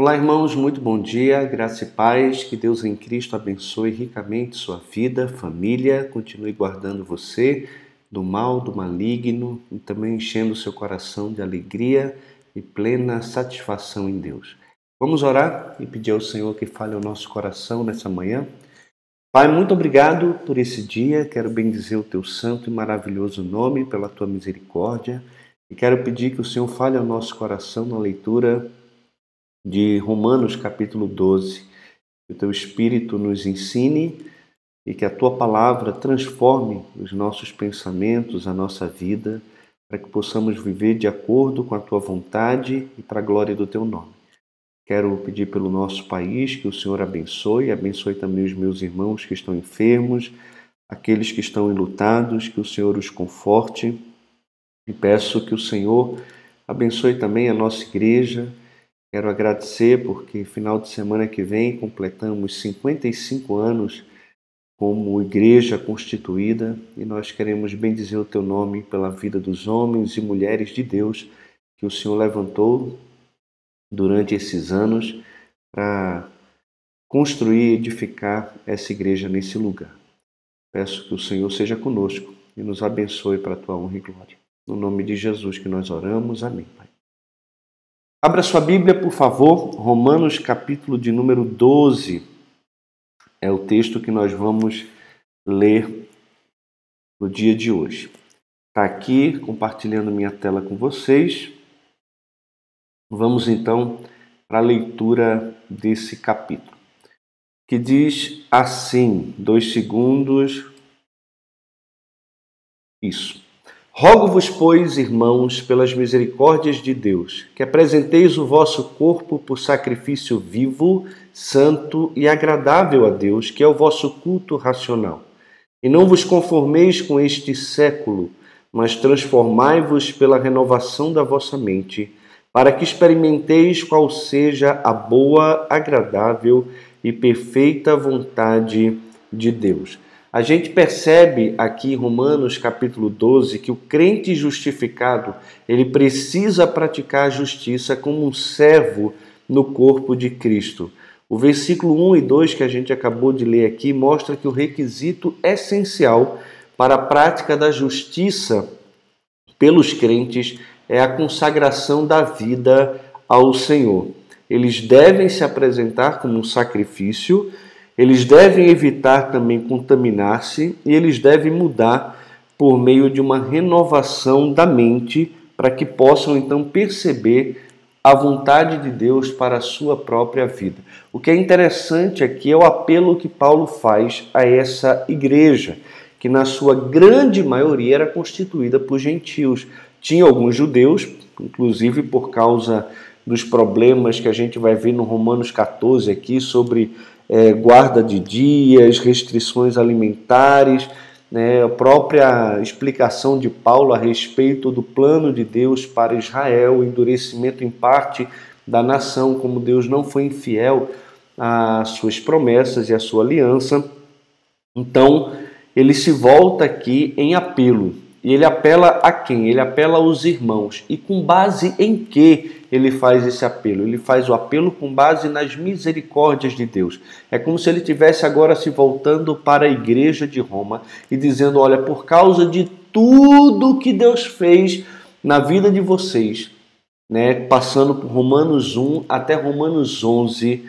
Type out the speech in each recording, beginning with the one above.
Olá, irmãos, muito bom dia, graça e paz, que Deus em Cristo abençoe ricamente sua vida, família, continue guardando você do mal, do maligno e também enchendo seu coração de alegria e plena satisfação em Deus. Vamos orar e pedir ao Senhor que fale ao nosso coração nessa manhã. Pai, muito obrigado por esse dia, quero bendizer o teu santo e maravilhoso nome pela tua misericórdia e quero pedir que o Senhor fale ao nosso coração na leitura de Romanos capítulo 12. Que o teu Espírito nos ensine e que a tua palavra transforme os nossos pensamentos, a nossa vida, para que possamos viver de acordo com a tua vontade e para a glória do teu nome. Quero pedir pelo nosso país que o Senhor abençoe, abençoe também os meus irmãos que estão enfermos, aqueles que estão enlutados, que o Senhor os conforte. E peço que o Senhor abençoe também a nossa igreja, Quero agradecer porque final de semana que vem completamos 55 anos como igreja constituída e nós queremos bendizer o teu nome pela vida dos homens e mulheres de Deus que o Senhor levantou durante esses anos para construir e edificar essa igreja nesse lugar. Peço que o Senhor seja conosco e nos abençoe para a tua honra e glória. No nome de Jesus que nós oramos. Amém, Pai. Abra sua Bíblia, por favor, Romanos capítulo de número 12. É o texto que nós vamos ler no dia de hoje. Está aqui compartilhando minha tela com vocês. Vamos então para a leitura desse capítulo, que diz assim: dois segundos. Isso. Rogo-vos, pois, irmãos, pelas misericórdias de Deus, que apresenteis o vosso corpo por sacrifício vivo, santo e agradável a Deus, que é o vosso culto racional. E não vos conformeis com este século, mas transformai-vos pela renovação da vossa mente, para que experimenteis qual seja a boa, agradável e perfeita vontade de Deus. A gente percebe aqui em Romanos capítulo 12 que o crente justificado, ele precisa praticar a justiça como um servo no corpo de Cristo. O versículo 1 e 2 que a gente acabou de ler aqui mostra que o requisito essencial para a prática da justiça pelos crentes é a consagração da vida ao Senhor. Eles devem se apresentar como um sacrifício eles devem evitar também contaminar-se e eles devem mudar por meio de uma renovação da mente para que possam então perceber a vontade de Deus para a sua própria vida. O que é interessante aqui é o apelo que Paulo faz a essa igreja, que na sua grande maioria era constituída por gentios. Tinha alguns judeus, inclusive por causa dos problemas que a gente vai ver no Romanos 14 aqui sobre é, guarda de dias, restrições alimentares, né, a própria explicação de Paulo a respeito do plano de Deus para Israel, o endurecimento em parte da nação, como Deus não foi infiel às suas promessas e à sua aliança. Então, ele se volta aqui em apelo. E ele apela a quem? Ele apela aos irmãos. E com base em que ele faz esse apelo? Ele faz o apelo com base nas misericórdias de Deus. É como se ele tivesse agora se voltando para a igreja de Roma e dizendo: Olha, por causa de tudo que Deus fez na vida de vocês, né, passando por Romanos 1 até Romanos 11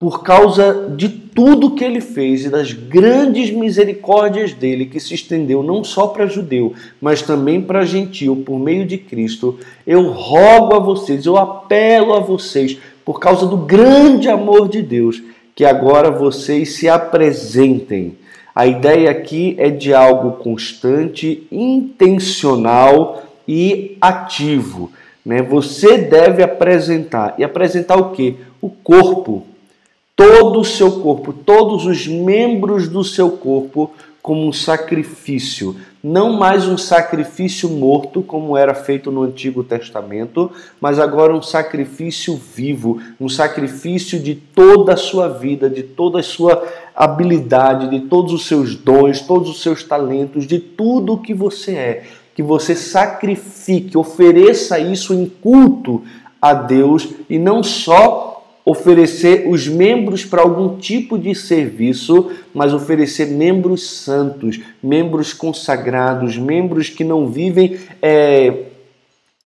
por causa de tudo que ele fez e das grandes misericórdias dele que se estendeu não só para judeu, mas também para gentil por meio de Cristo, eu rogo a vocês, eu apelo a vocês, por causa do grande amor de Deus, que agora vocês se apresentem. A ideia aqui é de algo constante, intencional e ativo. Né? Você deve apresentar. E apresentar o que? O corpo todo o seu corpo, todos os membros do seu corpo, como um sacrifício, não mais um sacrifício morto, como era feito no Antigo Testamento, mas agora um sacrifício vivo, um sacrifício de toda a sua vida, de toda a sua habilidade, de todos os seus dons, todos os seus talentos, de tudo o que você é. Que você sacrifique, ofereça isso em culto a Deus e não só oferecer os membros para algum tipo de serviço, mas oferecer membros santos, membros consagrados, membros que não vivem é,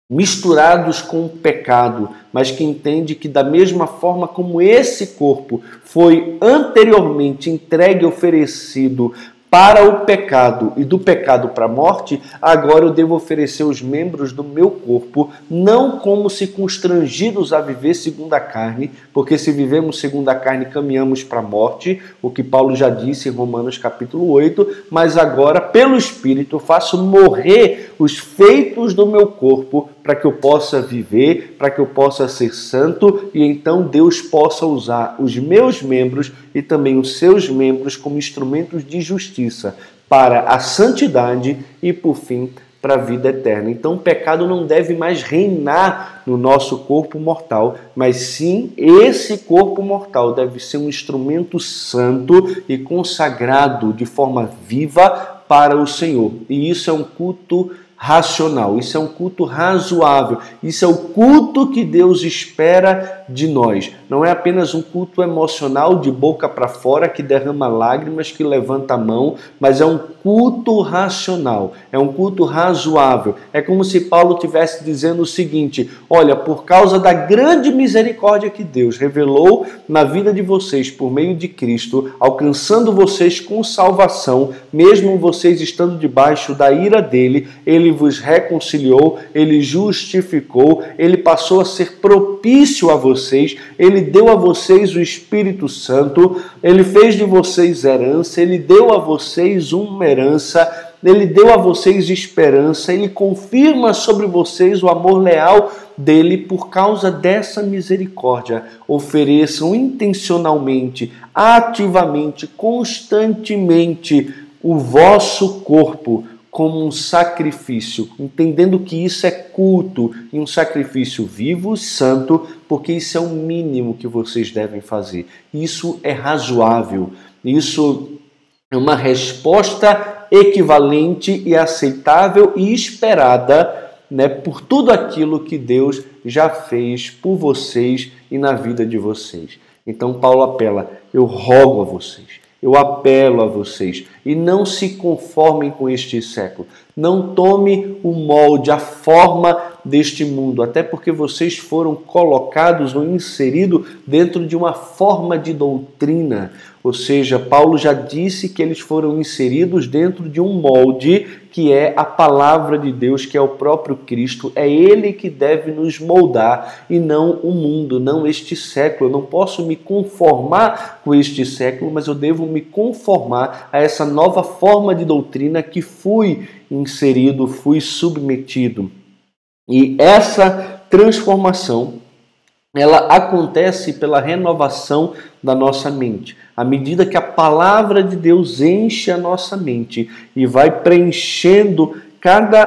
misturados com o pecado, mas que entende que da mesma forma como esse corpo foi anteriormente entregue e oferecido para o pecado e do pecado para a morte, agora eu devo oferecer os membros do meu corpo, não como se constrangidos a viver segundo a carne, porque se vivemos segundo a carne, caminhamos para a morte, o que Paulo já disse em Romanos capítulo 8, mas agora, pelo Espírito, faço morrer os feitos do meu corpo para que eu possa viver, para que eu possa ser santo e então Deus possa usar os meus membros e também os seus membros como instrumentos de justiça para a santidade e, por fim, para a vida eterna. Então, o pecado não deve mais reinar no nosso corpo mortal, mas sim esse corpo mortal deve ser um instrumento santo e consagrado de forma viva para o Senhor. E isso é um culto racional, isso é um culto razoável, isso é o culto que Deus espera de nós. Não é apenas um culto emocional de boca para fora que derrama lágrimas, que levanta a mão, mas é um culto racional, é um culto razoável. É como se Paulo tivesse dizendo o seguinte: olha, por causa da grande misericórdia que Deus revelou na vida de vocês por meio de Cristo, alcançando vocês com salvação, mesmo vocês estando debaixo da ira dele, ele vos reconciliou, ele justificou, ele passou a ser propício a vocês, ele deu a vocês o Espírito Santo, ele fez de vocês herança, ele deu a vocês uma herança, ele deu a vocês esperança, ele confirma sobre vocês o amor leal dele por causa dessa misericórdia. Ofereçam intencionalmente, ativamente, constantemente o vosso corpo como um sacrifício, entendendo que isso é culto e um sacrifício vivo, santo, porque isso é o mínimo que vocês devem fazer. Isso é razoável. Isso é uma resposta equivalente e aceitável e esperada né, por tudo aquilo que Deus já fez por vocês e na vida de vocês. Então Paulo apela: eu rogo a vocês eu apelo a vocês e não se conformem com este século. Não tome o molde, a forma deste mundo, até porque vocês foram colocados ou inseridos dentro de uma forma de doutrina. Ou seja, Paulo já disse que eles foram inseridos dentro de um molde que é a palavra de Deus, que é o próprio Cristo. É Ele que deve nos moldar e não o mundo, não este século. Eu não posso me conformar com este século, mas eu devo me conformar a essa nova forma de doutrina que fui inserido, fui submetido. E essa transformação ela acontece pela renovação da nossa mente. À medida que a palavra de Deus enche a nossa mente e vai preenchendo cada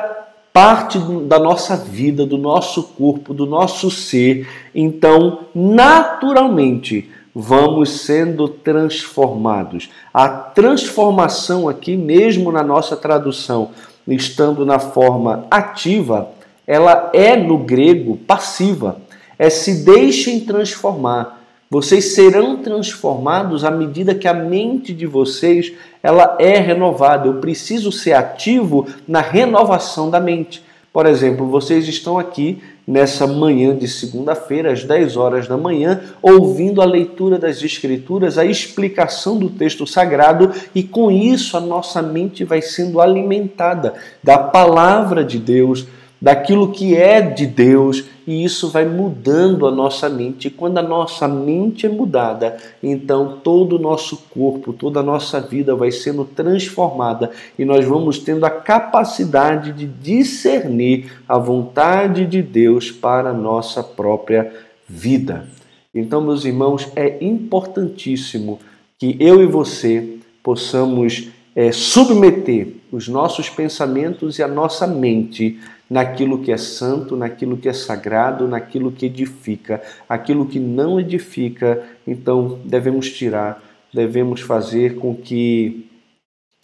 parte da nossa vida, do nosso corpo, do nosso ser, então, naturalmente, vamos sendo transformados. A transformação aqui, mesmo na nossa tradução, estando na forma ativa, ela é no grego passiva é se deixem transformar. Vocês serão transformados à medida que a mente de vocês ela é renovada. Eu preciso ser ativo na renovação da mente. Por exemplo, vocês estão aqui nessa manhã de segunda-feira, às 10 horas da manhã, ouvindo a leitura das Escrituras, a explicação do texto sagrado, e com isso a nossa mente vai sendo alimentada da palavra de Deus, daquilo que é de Deus, e isso vai mudando a nossa mente. E quando a nossa mente é mudada, então todo o nosso corpo, toda a nossa vida vai sendo transformada e nós vamos tendo a capacidade de discernir a vontade de Deus para a nossa própria vida. Então, meus irmãos, é importantíssimo que eu e você possamos é, submeter os nossos pensamentos e a nossa mente naquilo que é santo, naquilo que é sagrado, naquilo que edifica. Aquilo que não edifica, então devemos tirar, devemos fazer com que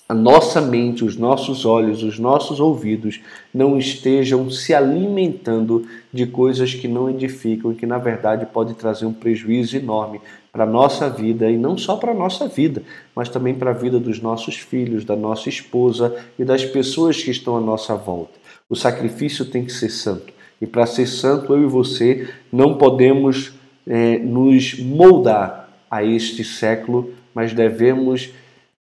a nossa mente, os nossos olhos, os nossos ouvidos não estejam se alimentando de coisas que não edificam e que na verdade pode trazer um prejuízo enorme para a nossa vida e não só para a nossa vida, mas também para a vida dos nossos filhos, da nossa esposa e das pessoas que estão à nossa volta. O sacrifício tem que ser santo e para ser santo eu e você não podemos é, nos moldar a este século, mas devemos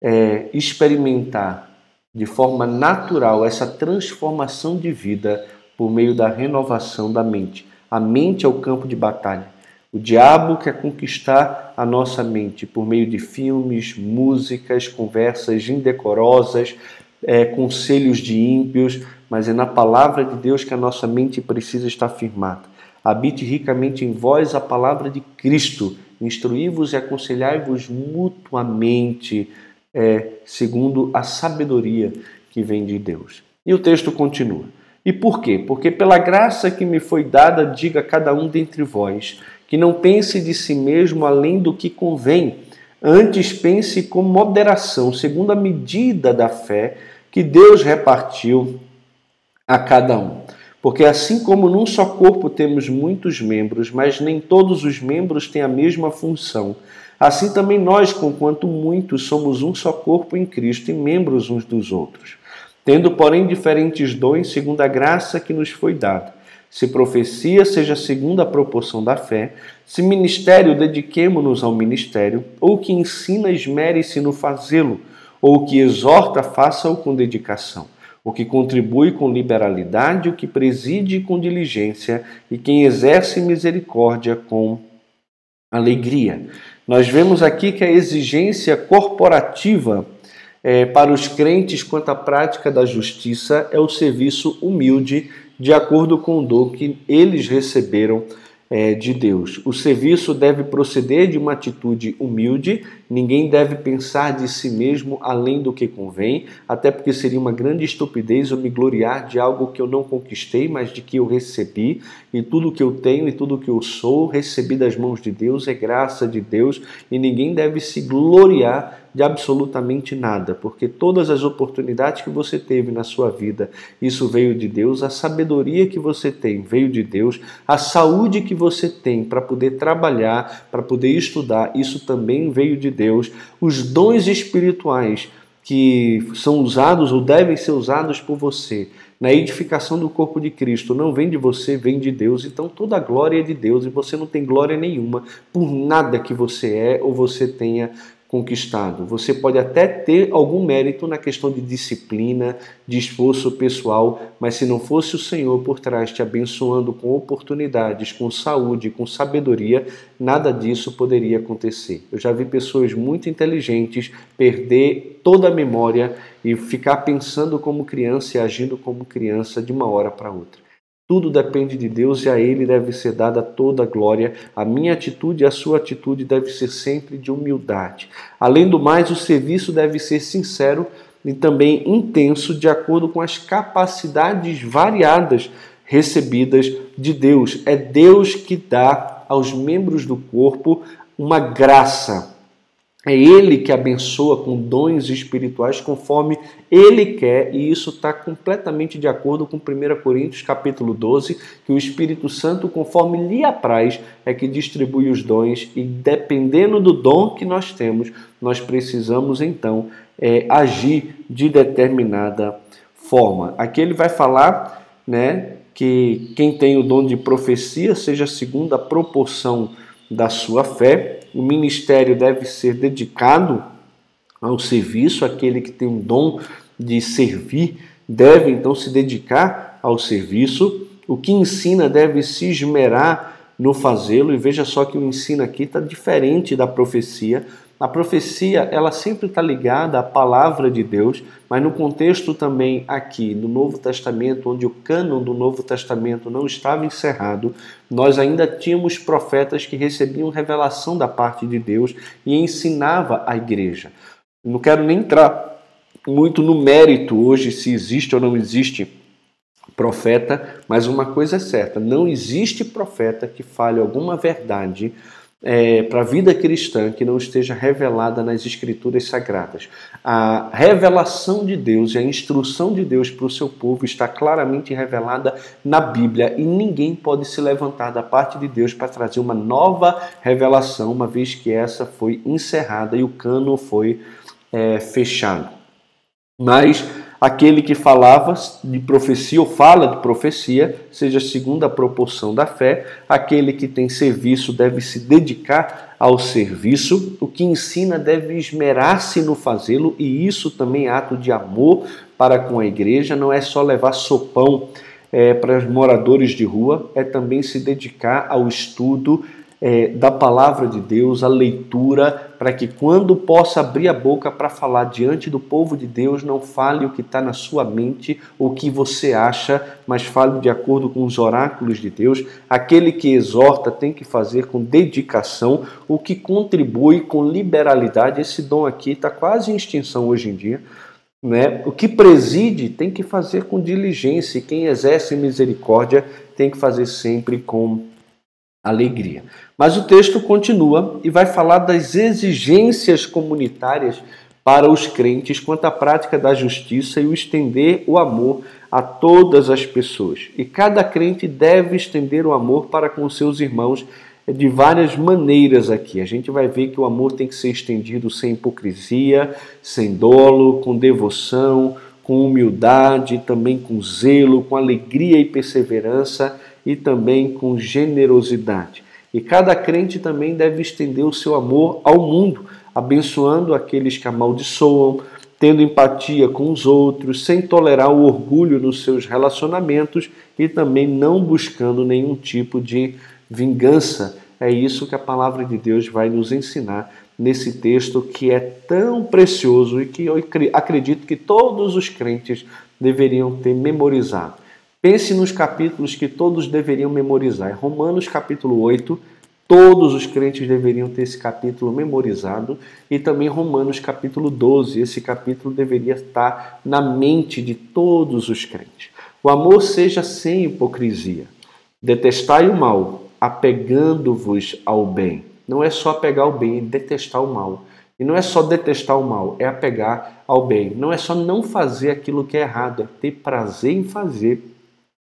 é, experimentar de forma natural essa transformação de vida por meio da renovação da mente. A mente é o campo de batalha. O diabo quer conquistar a nossa mente por meio de filmes, músicas, conversas indecorosas, é, conselhos de ímpios, mas é na palavra de Deus que a nossa mente precisa estar firmada. Habite ricamente em vós a palavra de Cristo. Instruí-vos e aconselhai-vos mutuamente é, segundo a sabedoria que vem de Deus. E o texto continua. E por quê? Porque pela graça que me foi dada, diga a cada um dentre vós, que não pense de si mesmo além do que convém, antes pense com moderação, segundo a medida da fé que Deus repartiu a cada um. Porque assim como num só corpo temos muitos membros, mas nem todos os membros têm a mesma função, Assim também nós, conquanto muitos, somos um só corpo em Cristo e membros uns dos outros, tendo, porém, diferentes dons segundo a graça que nos foi dada. Se profecia, seja segundo a proporção da fé, se ministério, dediquemo-nos ao ministério, ou que ensina, esmere-se no fazê-lo, ou que exorta, faça-o com dedicação o que contribui com liberalidade, o que preside com diligência, e quem exerce misericórdia com alegria. Nós vemos aqui que a exigência corporativa é, para os crentes quanto à prática da justiça é o serviço humilde, de acordo com o dom que eles receberam é, de Deus. O serviço deve proceder de uma atitude humilde, ninguém deve pensar de si mesmo além do que convém, até porque seria uma grande estupidez eu me gloriar de algo que eu não conquistei, mas de que eu recebi, e tudo que eu tenho e tudo que eu sou, recebi das mãos de Deus, é graça de Deus, e ninguém deve se gloriar de absolutamente nada, porque todas as oportunidades que você teve na sua vida, isso veio de Deus, a sabedoria que você tem veio de Deus, a saúde que você tem para poder trabalhar, para poder estudar, isso também veio de Deus, os dons espirituais que são usados ou devem ser usados por você na edificação do corpo de Cristo não vem de você, vem de Deus. Então toda a glória é de Deus e você não tem glória nenhuma por nada que você é ou você tenha conquistado. Você pode até ter algum mérito na questão de disciplina, de esforço pessoal, mas se não fosse o Senhor por trás te abençoando com oportunidades, com saúde, com sabedoria, nada disso poderia acontecer. Eu já vi pessoas muito inteligentes perder toda a memória e ficar pensando como criança e agindo como criança de uma hora para outra. Tudo depende de Deus e a Ele deve ser dada toda a glória. A minha atitude e a sua atitude deve ser sempre de humildade. Além do mais, o serviço deve ser sincero e também intenso, de acordo com as capacidades variadas recebidas de Deus. É Deus que dá aos membros do corpo uma graça é Ele que abençoa com dons espirituais conforme Ele quer, e isso está completamente de acordo com 1 Coríntios capítulo 12, que o Espírito Santo, conforme lhe apraz, é que distribui os dons, e dependendo do dom que nós temos, nós precisamos então é, agir de determinada forma. Aqui ele vai falar né, que quem tem o dom de profecia seja segundo a proporção da sua fé o ministério deve ser dedicado ao serviço, aquele que tem um dom de servir deve então se dedicar ao serviço. O que ensina deve se esmerar no fazê-lo, e veja só que o ensino aqui está diferente da profecia. A profecia, ela sempre está ligada à palavra de Deus, mas no contexto também aqui no Novo Testamento, onde o cânon do Novo Testamento não estava encerrado, nós ainda tínhamos profetas que recebiam revelação da parte de Deus e ensinava a igreja. Não quero nem entrar muito no mérito hoje se existe ou não existe profeta, mas uma coisa é certa, não existe profeta que fale alguma verdade é, para a vida cristã que não esteja revelada nas Escrituras Sagradas. A revelação de Deus e a instrução de Deus para o seu povo está claramente revelada na Bíblia e ninguém pode se levantar da parte de Deus para trazer uma nova revelação, uma vez que essa foi encerrada e o cano foi é, fechado. Mas aquele que falava de profecia ou fala de profecia, seja segundo a proporção da fé, aquele que tem serviço deve se dedicar ao serviço, o que ensina deve esmerar-se no fazê-lo, e isso também é ato de amor para com a igreja, não é só levar sopão é, para os moradores de rua, é também se dedicar ao estudo é, da palavra de Deus, a leitura, para que quando possa abrir a boca para falar diante do povo de Deus, não fale o que está na sua mente, o que você acha, mas fale de acordo com os oráculos de Deus. Aquele que exorta tem que fazer com dedicação, o que contribui com liberalidade. Esse dom aqui está quase em extinção hoje em dia. Né? O que preside tem que fazer com diligência, e quem exerce misericórdia tem que fazer sempre com alegria. Mas o texto continua e vai falar das exigências comunitárias para os crentes quanto à prática da justiça e o estender o amor a todas as pessoas. E cada crente deve estender o amor para com seus irmãos de várias maneiras aqui. A gente vai ver que o amor tem que ser estendido sem hipocrisia, sem dolo, com devoção, com humildade, também com zelo, com alegria e perseverança e também com generosidade. E cada crente também deve estender o seu amor ao mundo, abençoando aqueles que amaldiçoam, tendo empatia com os outros, sem tolerar o orgulho nos seus relacionamentos e também não buscando nenhum tipo de vingança. É isso que a palavra de Deus vai nos ensinar nesse texto que é tão precioso e que eu acredito que todos os crentes deveriam ter memorizado. Pense nos capítulos que todos deveriam memorizar. Romanos capítulo 8, todos os crentes deveriam ter esse capítulo memorizado. E também Romanos capítulo 12, esse capítulo deveria estar na mente de todos os crentes. O amor seja sem hipocrisia. Detestai o mal, apegando-vos ao bem. Não é só apegar ao bem, é detestar o mal. E não é só detestar o mal, é apegar ao bem. Não é só não fazer aquilo que é errado, é ter prazer em fazer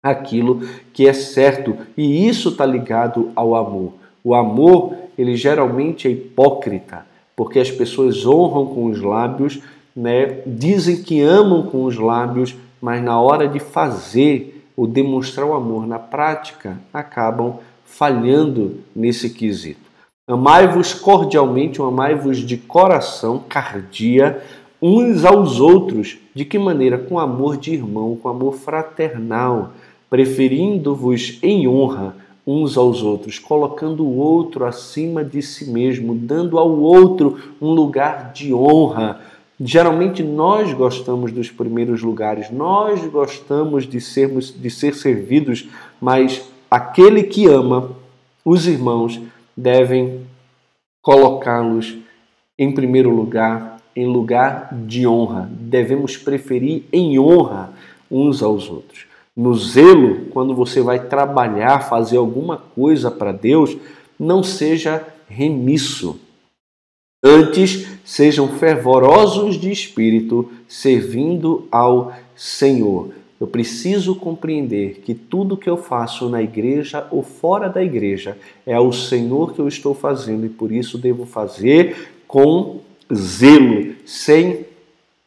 aquilo que é certo, e isso está ligado ao amor. O amor, ele geralmente é hipócrita, porque as pessoas honram com os lábios, né? dizem que amam com os lábios, mas na hora de fazer ou demonstrar o amor na prática, acabam falhando nesse quesito. Amai-vos cordialmente, amai-vos de coração, cardia, uns aos outros. De que maneira? Com amor de irmão, com amor fraternal preferindo-vos em honra uns aos outros, colocando o outro acima de si mesmo, dando ao outro um lugar de honra. Geralmente nós gostamos dos primeiros lugares, nós gostamos de sermos de ser servidos, mas aquele que ama os irmãos devem colocá-los em primeiro lugar, em lugar de honra. Devemos preferir em honra uns aos outros no zelo, quando você vai trabalhar, fazer alguma coisa para Deus, não seja remisso. Antes, sejam fervorosos de espírito, servindo ao Senhor. Eu preciso compreender que tudo que eu faço na igreja ou fora da igreja é ao Senhor que eu estou fazendo e por isso devo fazer com zelo, sem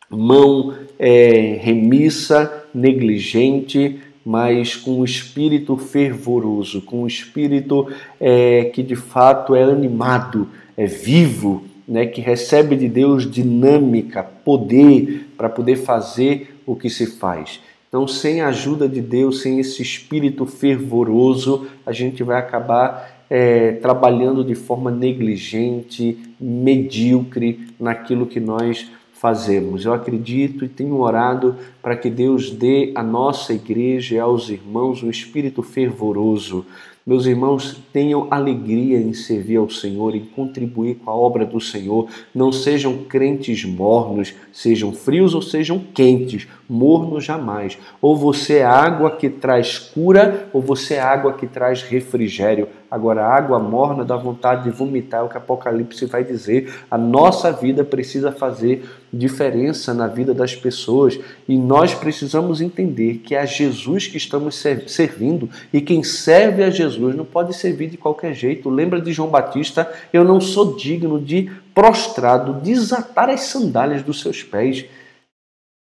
mão é, remissa, negligente, mas com um espírito fervoroso, com um espírito é, que de fato é animado, é vivo, né, que recebe de Deus dinâmica, poder para poder fazer o que se faz. Então, sem a ajuda de Deus, sem esse espírito fervoroso, a gente vai acabar é, trabalhando de forma negligente, medíocre naquilo que nós fazemos. Eu acredito e tenho orado para que Deus dê à nossa igreja e aos irmãos um espírito fervoroso. Meus irmãos, tenham alegria em servir ao Senhor, em contribuir com a obra do Senhor. Não sejam crentes mornos, sejam frios ou sejam quentes, mornos jamais. Ou você é água que traz cura, ou você é água que traz refrigério. Agora, água morna dá vontade de vomitar, é o que Apocalipse vai dizer. A nossa vida precisa fazer diferença na vida das pessoas e nós precisamos entender que é a Jesus que estamos servindo e quem serve a Jesus não pode servir de qualquer jeito. Lembra de João Batista? Eu não sou digno de prostrado desatar as sandálias dos seus pés.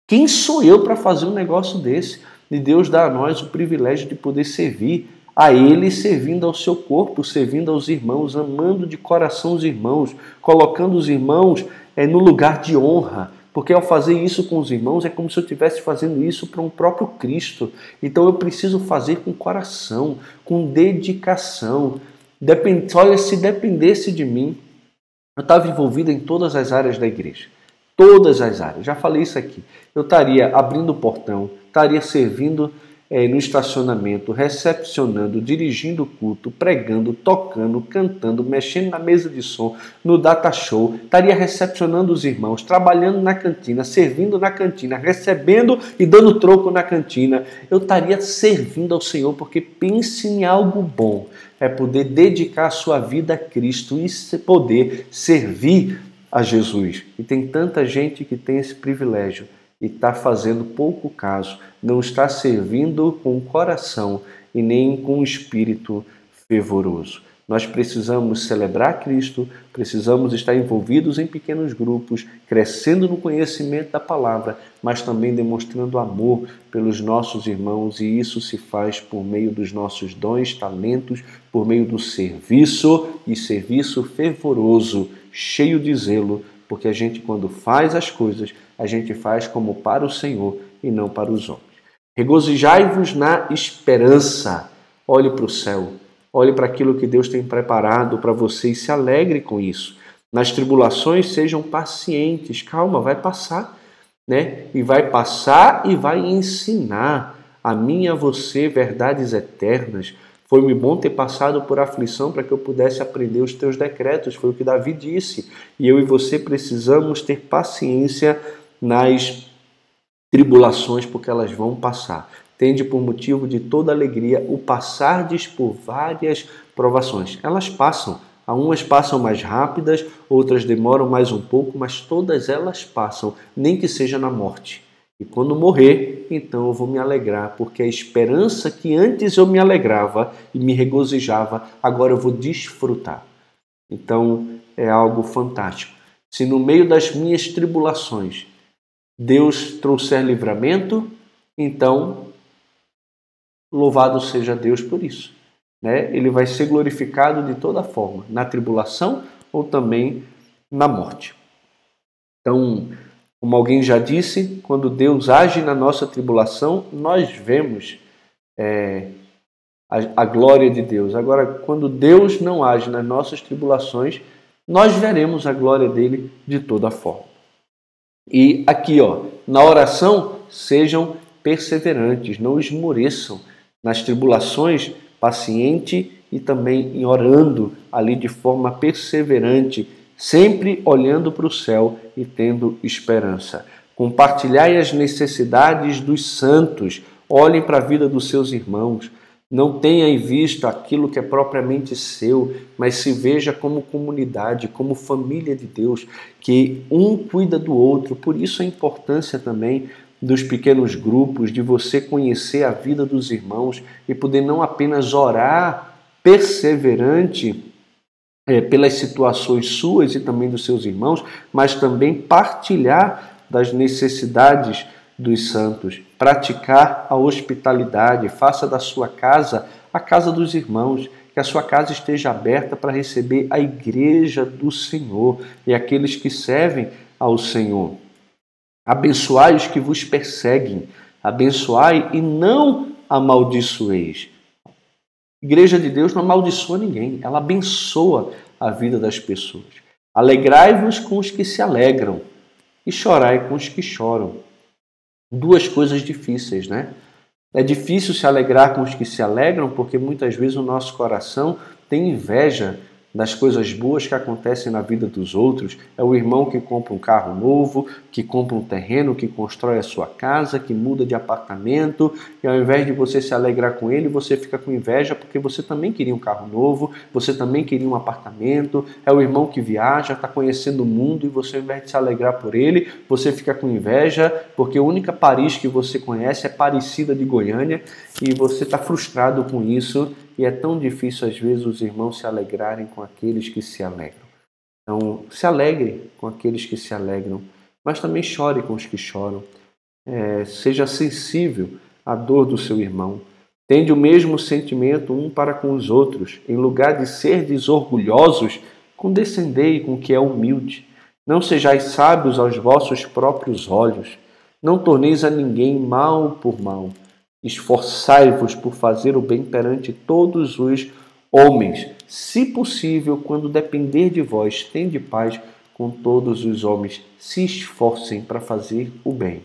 Quem sou eu para fazer um negócio desse? E Deus dá a nós o privilégio de poder servir a Ele, servindo ao seu corpo, servindo aos irmãos, amando de coração os irmãos, colocando os irmãos é, no lugar de honra. Porque ao fazer isso com os irmãos é como se eu estivesse fazendo isso para um próprio Cristo. Então eu preciso fazer com coração, com dedicação. Depend... Olha, se dependesse de mim, eu estava envolvido em todas as áreas da igreja. Todas as áreas. Já falei isso aqui. Eu estaria abrindo o portão, estaria servindo é, no estacionamento, recepcionando, dirigindo o culto, pregando, tocando, cantando, mexendo na mesa de som, no data show, estaria recepcionando os irmãos, trabalhando na cantina, servindo na cantina, recebendo e dando troco na cantina. Eu estaria servindo ao Senhor, porque pense em algo bom, é poder dedicar a sua vida a Cristo e poder servir a Jesus. E tem tanta gente que tem esse privilégio e está fazendo pouco caso, não está servindo com o coração e nem com o espírito fervoroso. Nós precisamos celebrar Cristo, precisamos estar envolvidos em pequenos grupos, crescendo no conhecimento da palavra, mas também demonstrando amor pelos nossos irmãos, e isso se faz por meio dos nossos dons, talentos, por meio do serviço e serviço fervoroso, cheio de zelo, porque a gente, quando faz as coisas, a gente faz como para o Senhor e não para os homens. Regozijai-vos na esperança. Olhe para o céu, olhe para aquilo que Deus tem preparado para você e se alegre com isso. Nas tribulações, sejam pacientes. Calma, vai passar, né? E vai passar e vai ensinar a mim e a você verdades eternas. Foi-me bom ter passado por aflição para que eu pudesse aprender os teus decretos. Foi o que Davi disse. E eu e você precisamos ter paciência nas tribulações, porque elas vão passar. Tende por motivo de toda alegria o passardes por várias provações. Elas passam. Umas passam mais rápidas, outras demoram mais um pouco, mas todas elas passam, nem que seja na morte. E quando morrer, então eu vou me alegrar, porque a esperança que antes eu me alegrava e me regozijava, agora eu vou desfrutar. Então é algo fantástico. Se no meio das minhas tribulações Deus trouxer livramento, então louvado seja Deus por isso. Né? Ele vai ser glorificado de toda forma, na tribulação ou também na morte. Então, como alguém já disse, quando Deus age na nossa tribulação, nós vemos é, a, a glória de Deus. Agora, quando Deus não age nas nossas tribulações, nós veremos a glória dele de toda forma. E aqui, ó, na oração, sejam perseverantes, não esmoreçam. Nas tribulações, paciente e também orando ali de forma perseverante, sempre olhando para o céu e tendo esperança. Compartilhai as necessidades dos santos, olhem para a vida dos seus irmãos. Não tenha em vista aquilo que é propriamente seu, mas se veja como comunidade, como família de Deus, que um cuida do outro. Por isso a importância também dos pequenos grupos, de você conhecer a vida dos irmãos e poder não apenas orar perseverante é, pelas situações suas e também dos seus irmãos, mas também partilhar das necessidades dos santos, praticar a hospitalidade, faça da sua casa a casa dos irmãos, que a sua casa esteja aberta para receber a igreja do Senhor e aqueles que servem ao Senhor. Abençoai os que vos perseguem, abençoai e não amaldiçoeis. igreja de Deus não amaldiçoa ninguém, ela abençoa a vida das pessoas. Alegrai-vos com os que se alegram e chorai com os que choram duas coisas difíceis, né? É difícil se alegrar com os que se alegram, porque muitas vezes o nosso coração tem inveja das coisas boas que acontecem na vida dos outros é o irmão que compra um carro novo, que compra um terreno, que constrói a sua casa, que muda de apartamento, e ao invés de você se alegrar com ele, você fica com inveja porque você também queria um carro novo, você também queria um apartamento. É o irmão que viaja, está conhecendo o mundo e você, ao invés de se alegrar por ele, você fica com inveja porque a única Paris que você conhece é parecida de Goiânia e você está frustrado com isso e é tão difícil às vezes os irmãos se alegrarem com aqueles que se alegram. Então, se alegre com aqueles que se alegram, mas também chore com os que choram. É, seja sensível à dor do seu irmão. Tende o mesmo sentimento um para com os outros. Em lugar de ser desorgulhosos, condescendei com o que é humilde. Não sejais sábios aos vossos próprios olhos. Não torneis a ninguém mal por mal Esforçai-vos por fazer o bem perante todos os homens. Se possível, quando depender de vós, tende paz com todos os homens. Se esforcem para fazer o bem.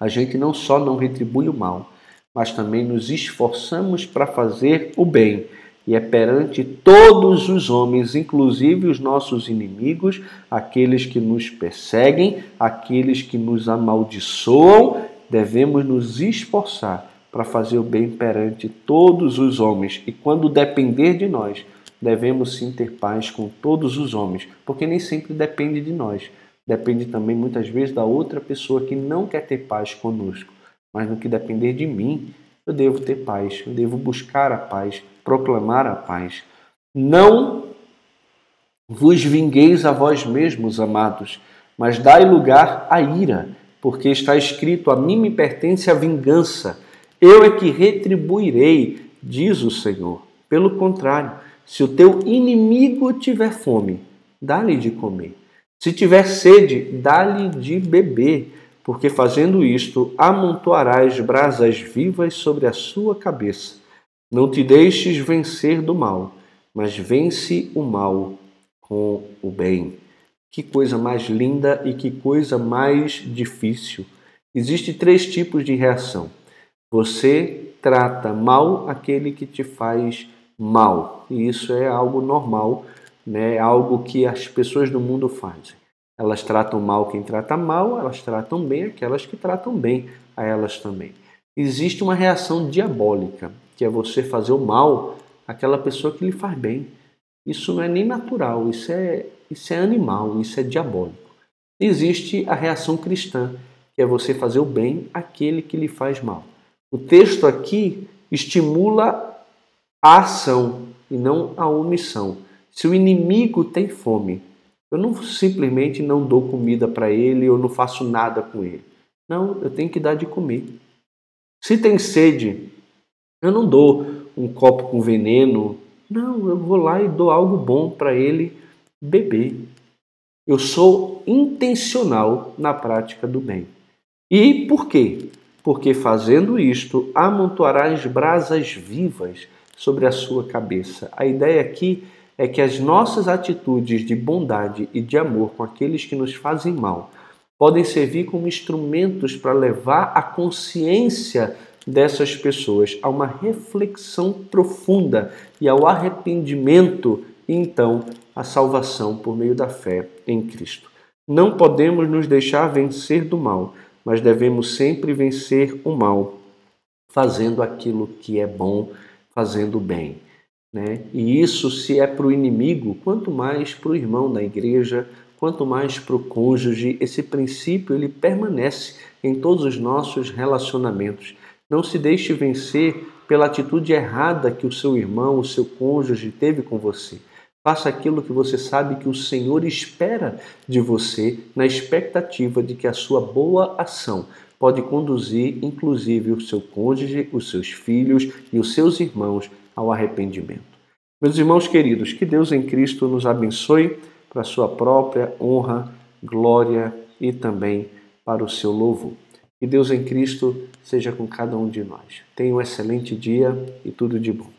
A gente não só não retribui o mal, mas também nos esforçamos para fazer o bem. E é perante todos os homens, inclusive os nossos inimigos, aqueles que nos perseguem, aqueles que nos amaldiçoam devemos nos esforçar para fazer o bem perante todos os homens e, quando depender de nós, devemos sim ter paz com todos os homens, porque nem sempre depende de nós. Depende também muitas vezes da outra pessoa que não quer ter paz conosco. Mas no que depender de mim, eu devo ter paz, eu devo buscar a paz, proclamar a paz. Não vos vingueis a vós mesmos, amados, mas dai lugar à ira porque está escrito: A mim me pertence a vingança, eu é que retribuirei, diz o Senhor. Pelo contrário, se o teu inimigo tiver fome, dá-lhe de comer. Se tiver sede, dá-lhe de beber, porque fazendo isto, amontoarás brasas vivas sobre a sua cabeça. Não te deixes vencer do mal, mas vence o mal com o bem. Que coisa mais linda e que coisa mais difícil. Existem três tipos de reação. Você trata mal aquele que te faz mal. E isso é algo normal, né? É algo que as pessoas do mundo fazem. Elas tratam mal quem trata mal, elas tratam bem aquelas que tratam bem a elas também. Existe uma reação diabólica, que é você fazer o mal àquela pessoa que lhe faz bem. Isso não é nem natural, isso é isso é animal, isso é diabólico. Existe a reação cristã, que é você fazer o bem àquele que lhe faz mal. O texto aqui estimula a ação e não a omissão. Se o inimigo tem fome, eu não simplesmente não dou comida para ele ou não faço nada com ele. Não, eu tenho que dar de comer. Se tem sede, eu não dou um copo com veneno. Não, eu vou lá e dou algo bom para ele beber. Eu sou intencional na prática do bem. E por quê? Porque fazendo isto, amontoarás brasas vivas sobre a sua cabeça. A ideia aqui é que as nossas atitudes de bondade e de amor com aqueles que nos fazem mal podem servir como instrumentos para levar a consciência dessas pessoas a uma reflexão profunda e ao arrependimento e então a salvação por meio da fé em Cristo. Não podemos nos deixar vencer do mal, mas devemos sempre vencer o mal, fazendo aquilo que é bom, fazendo bem. Né? E isso, se é para o inimigo, quanto mais para o irmão da igreja, quanto mais para o cônjuge, esse princípio ele permanece em todos os nossos relacionamentos. Não se deixe vencer pela atitude errada que o seu irmão, o seu cônjuge teve com você. Faça aquilo que você sabe que o Senhor espera de você, na expectativa de que a sua boa ação pode conduzir, inclusive, o seu cônjuge, os seus filhos e os seus irmãos ao arrependimento. Meus irmãos queridos, que Deus em Cristo nos abençoe para a sua própria honra, glória e também para o seu louvor. Que Deus em Cristo seja com cada um de nós. Tenha um excelente dia e tudo de bom.